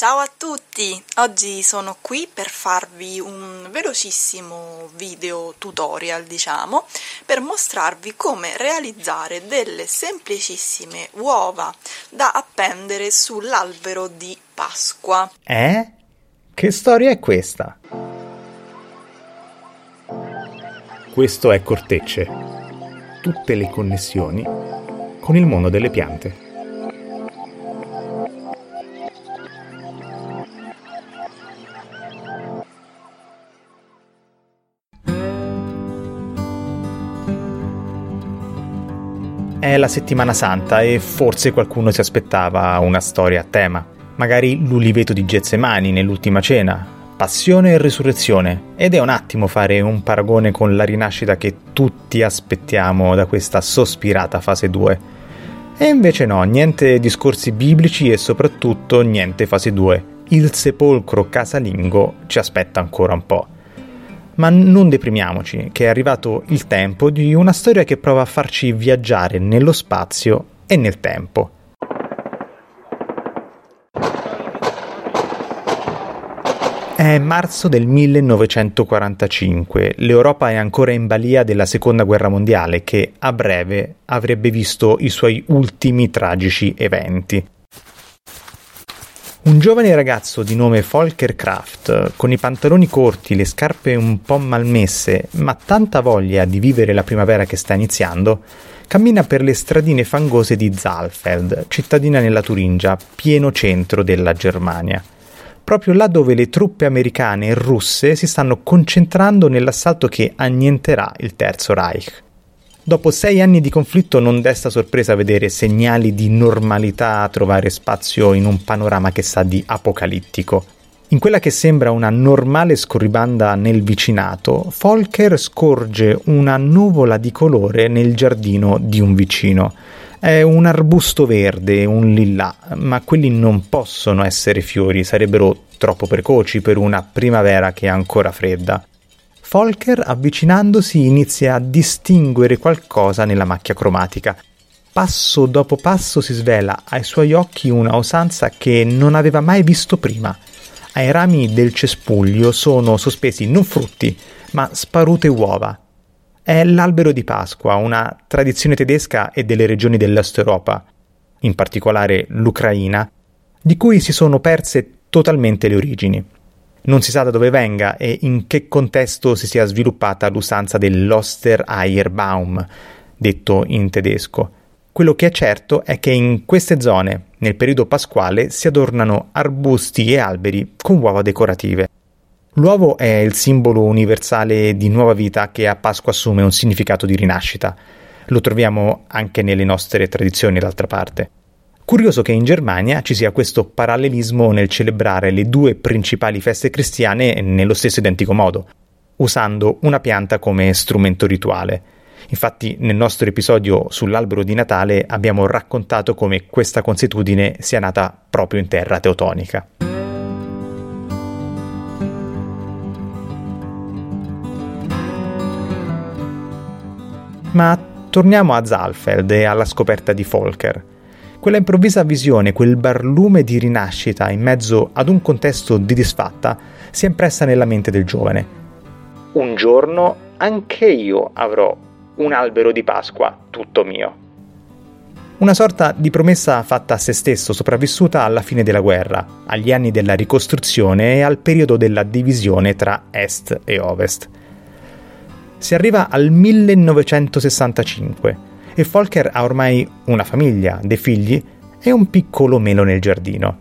Ciao a tutti! Oggi sono qui per farvi un velocissimo video tutorial, diciamo, per mostrarvi come realizzare delle semplicissime uova da appendere sull'albero di Pasqua. Eh? Che storia è questa? Questo è Cortecce. Tutte le connessioni con il mondo delle piante. È la settimana santa e forse qualcuno si aspettava una storia a tema. Magari l'uliveto di Getsemani nell'ultima cena, passione e risurrezione. Ed è un attimo fare un paragone con la rinascita che tutti aspettiamo da questa sospirata fase 2. E invece no, niente discorsi biblici e soprattutto niente fase 2. Il sepolcro casalingo ci aspetta ancora un po'. Ma non deprimiamoci, che è arrivato il tempo di una storia che prova a farci viaggiare nello spazio e nel tempo. È marzo del 1945, l'Europa è ancora in balia della seconda guerra mondiale che a breve avrebbe visto i suoi ultimi tragici eventi. Un giovane ragazzo di nome Volker Kraft, con i pantaloni corti, le scarpe un po' malmesse, ma tanta voglia di vivere la primavera che sta iniziando, cammina per le stradine fangose di Zalfeld, cittadina nella Turingia, pieno centro della Germania. Proprio là dove le truppe americane e russe si stanno concentrando nell'assalto che annienterà il Terzo Reich. Dopo sei anni di conflitto non desta sorpresa vedere segnali di normalità trovare spazio in un panorama che sa di apocalittico. In quella che sembra una normale scorribanda nel vicinato, Folker scorge una nuvola di colore nel giardino di un vicino. È un arbusto verde, un lilla, ma quelli non possono essere fiori, sarebbero troppo precoci per una primavera che è ancora fredda. Folker, avvicinandosi, inizia a distinguere qualcosa nella macchia cromatica. Passo dopo passo si svela ai suoi occhi una osanza che non aveva mai visto prima. Ai rami del cespuglio sono sospesi non frutti, ma sparute uova. È l'albero di Pasqua, una tradizione tedesca e delle regioni dell'Est Europa, in particolare l'Ucraina, di cui si sono perse totalmente le origini. Non si sa da dove venga e in che contesto si sia sviluppata l'usanza dell'Ostereierbaum, detto in tedesco. Quello che è certo è che in queste zone, nel periodo pasquale, si adornano arbusti e alberi con uova decorative. L'uovo è il simbolo universale di nuova vita che a Pasqua assume un significato di rinascita. Lo troviamo anche nelle nostre tradizioni, d'altra parte. Curioso che in Germania ci sia questo parallelismo nel celebrare le due principali feste cristiane nello stesso identico modo, usando una pianta come strumento rituale. Infatti nel nostro episodio sull'albero di Natale abbiamo raccontato come questa consuetudine sia nata proprio in terra teutonica. Ma torniamo a Zalfeld e alla scoperta di Volker. Quella improvvisa visione, quel barlume di rinascita in mezzo ad un contesto di disfatta, si è impressa nella mente del giovane. Un giorno anche io avrò un albero di Pasqua tutto mio. Una sorta di promessa fatta a se stesso, sopravvissuta alla fine della guerra, agli anni della ricostruzione e al periodo della divisione tra Est e Ovest. Si arriva al 1965 e Folker ha ormai una famiglia, dei figli e un piccolo melo nel giardino,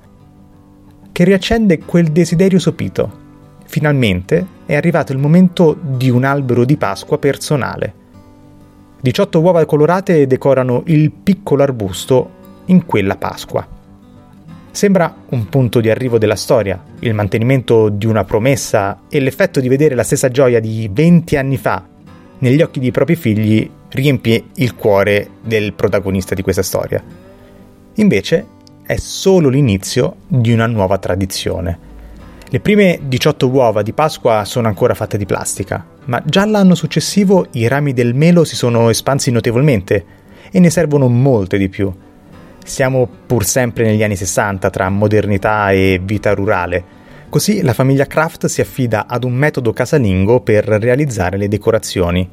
che riaccende quel desiderio sopito. Finalmente è arrivato il momento di un albero di Pasqua personale. 18 uova colorate decorano il piccolo arbusto in quella Pasqua. Sembra un punto di arrivo della storia, il mantenimento di una promessa e l'effetto di vedere la stessa gioia di 20 anni fa negli occhi dei propri figli riempie il cuore del protagonista di questa storia. Invece è solo l'inizio di una nuova tradizione. Le prime 18 uova di Pasqua sono ancora fatte di plastica, ma già l'anno successivo i rami del melo si sono espansi notevolmente e ne servono molte di più. Siamo pur sempre negli anni 60 tra modernità e vita rurale. Così la famiglia Kraft si affida ad un metodo casalingo per realizzare le decorazioni,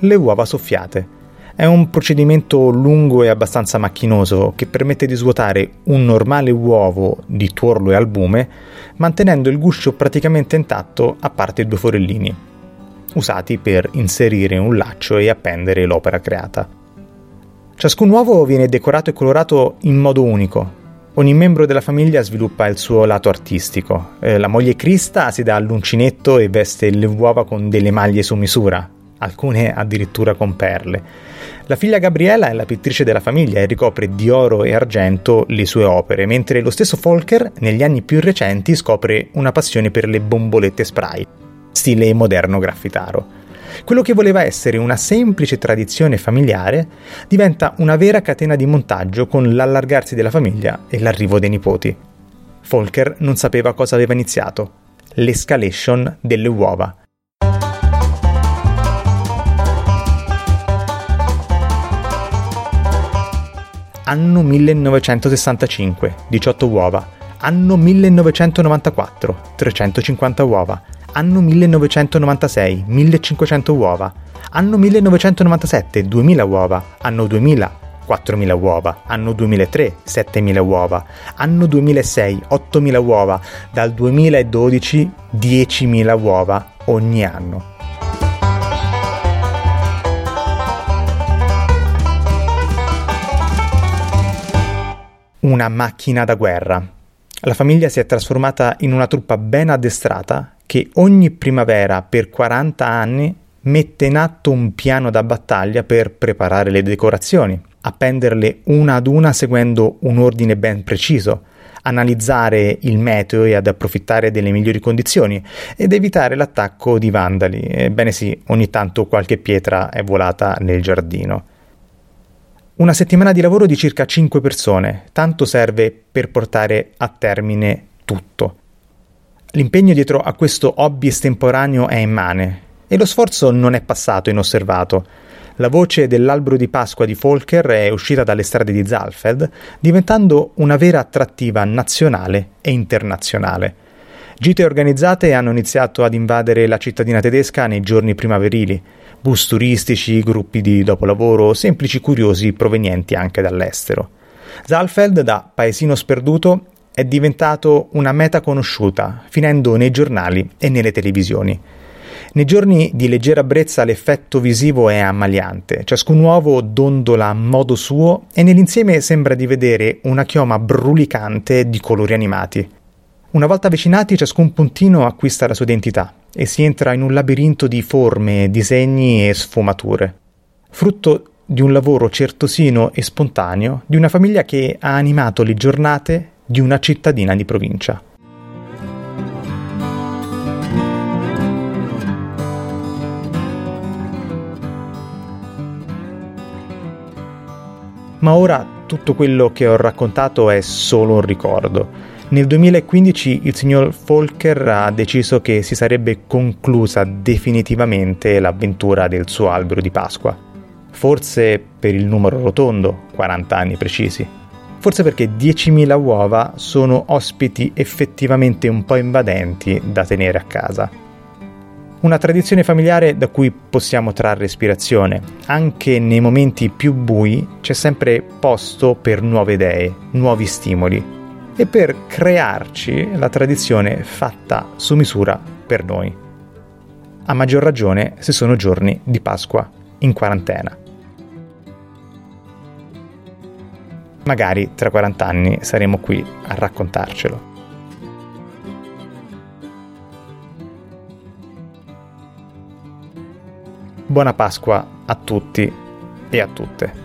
le uova soffiate. È un procedimento lungo e abbastanza macchinoso che permette di svuotare un normale uovo di tuorlo e albume, mantenendo il guscio praticamente intatto a parte due forellini, usati per inserire un laccio e appendere l'opera creata. Ciascun uovo viene decorato e colorato in modo unico. Ogni membro della famiglia sviluppa il suo lato artistico. Eh, la moglie Krista si dà all'uncinetto e veste le uova con delle maglie su misura, alcune addirittura con perle. La figlia Gabriella è la pittrice della famiglia e ricopre di oro e argento le sue opere, mentre lo stesso Volker, negli anni più recenti, scopre una passione per le bombolette spray, stile moderno graffitaro. Quello che voleva essere una semplice tradizione familiare diventa una vera catena di montaggio con l'allargarsi della famiglia e l'arrivo dei nipoti. Volker non sapeva cosa aveva iniziato, l'escalation delle uova. Anno 1965, 18 uova. Anno 1994, 350 uova. Anno 1996, 1500 uova. Anno 1997, 2000 uova. Anno 2000, 4.000 uova, anno 2003 7.000 uova, anno 2006 8.000 uova, dal 2012 10.000 uova ogni anno. Una macchina da guerra. La famiglia si è trasformata in una truppa ben addestrata che ogni primavera per 40 anni mette in atto un piano da battaglia per preparare le decorazioni, appenderle una ad una seguendo un ordine ben preciso, analizzare il meteo e ad approfittare delle migliori condizioni ed evitare l'attacco di vandali. Ebbene sì, ogni tanto qualche pietra è volata nel giardino. Una settimana di lavoro di circa 5 persone, tanto serve per portare a termine tutto. L'impegno dietro a questo hobby estemporaneo è immane e lo sforzo non è passato inosservato. La voce dell'albero di Pasqua di Folker è uscita dalle strade di Zalfeld, diventando una vera attrattiva nazionale e internazionale. Gite organizzate hanno iniziato ad invadere la cittadina tedesca nei giorni primaverili bus turistici, gruppi di dopolavoro, semplici curiosi provenienti anche dall'estero. Zalfeld, da paesino sperduto, è diventato una meta conosciuta, finendo nei giornali e nelle televisioni. Nei giorni di leggera brezza l'effetto visivo è ammaliante, ciascun uovo dondola a modo suo e nell'insieme sembra di vedere una chioma brulicante di colori animati. Una volta avvicinati ciascun puntino acquista la sua identità, e si entra in un labirinto di forme, disegni e sfumature, frutto di un lavoro certosino e spontaneo di una famiglia che ha animato le giornate di una cittadina di provincia. Ma ora tutto quello che ho raccontato è solo un ricordo nel 2015 il signor Folker ha deciso che si sarebbe conclusa definitivamente l'avventura del suo albero di Pasqua. Forse per il numero rotondo, 40 anni precisi. Forse perché 10.000 uova sono ospiti effettivamente un po' invadenti da tenere a casa. Una tradizione familiare da cui possiamo trarre ispirazione. Anche nei momenti più bui c'è sempre posto per nuove idee, nuovi stimoli e per crearci la tradizione fatta su misura per noi. A maggior ragione se sono giorni di Pasqua in quarantena. Magari tra 40 anni saremo qui a raccontarcelo. Buona Pasqua a tutti e a tutte.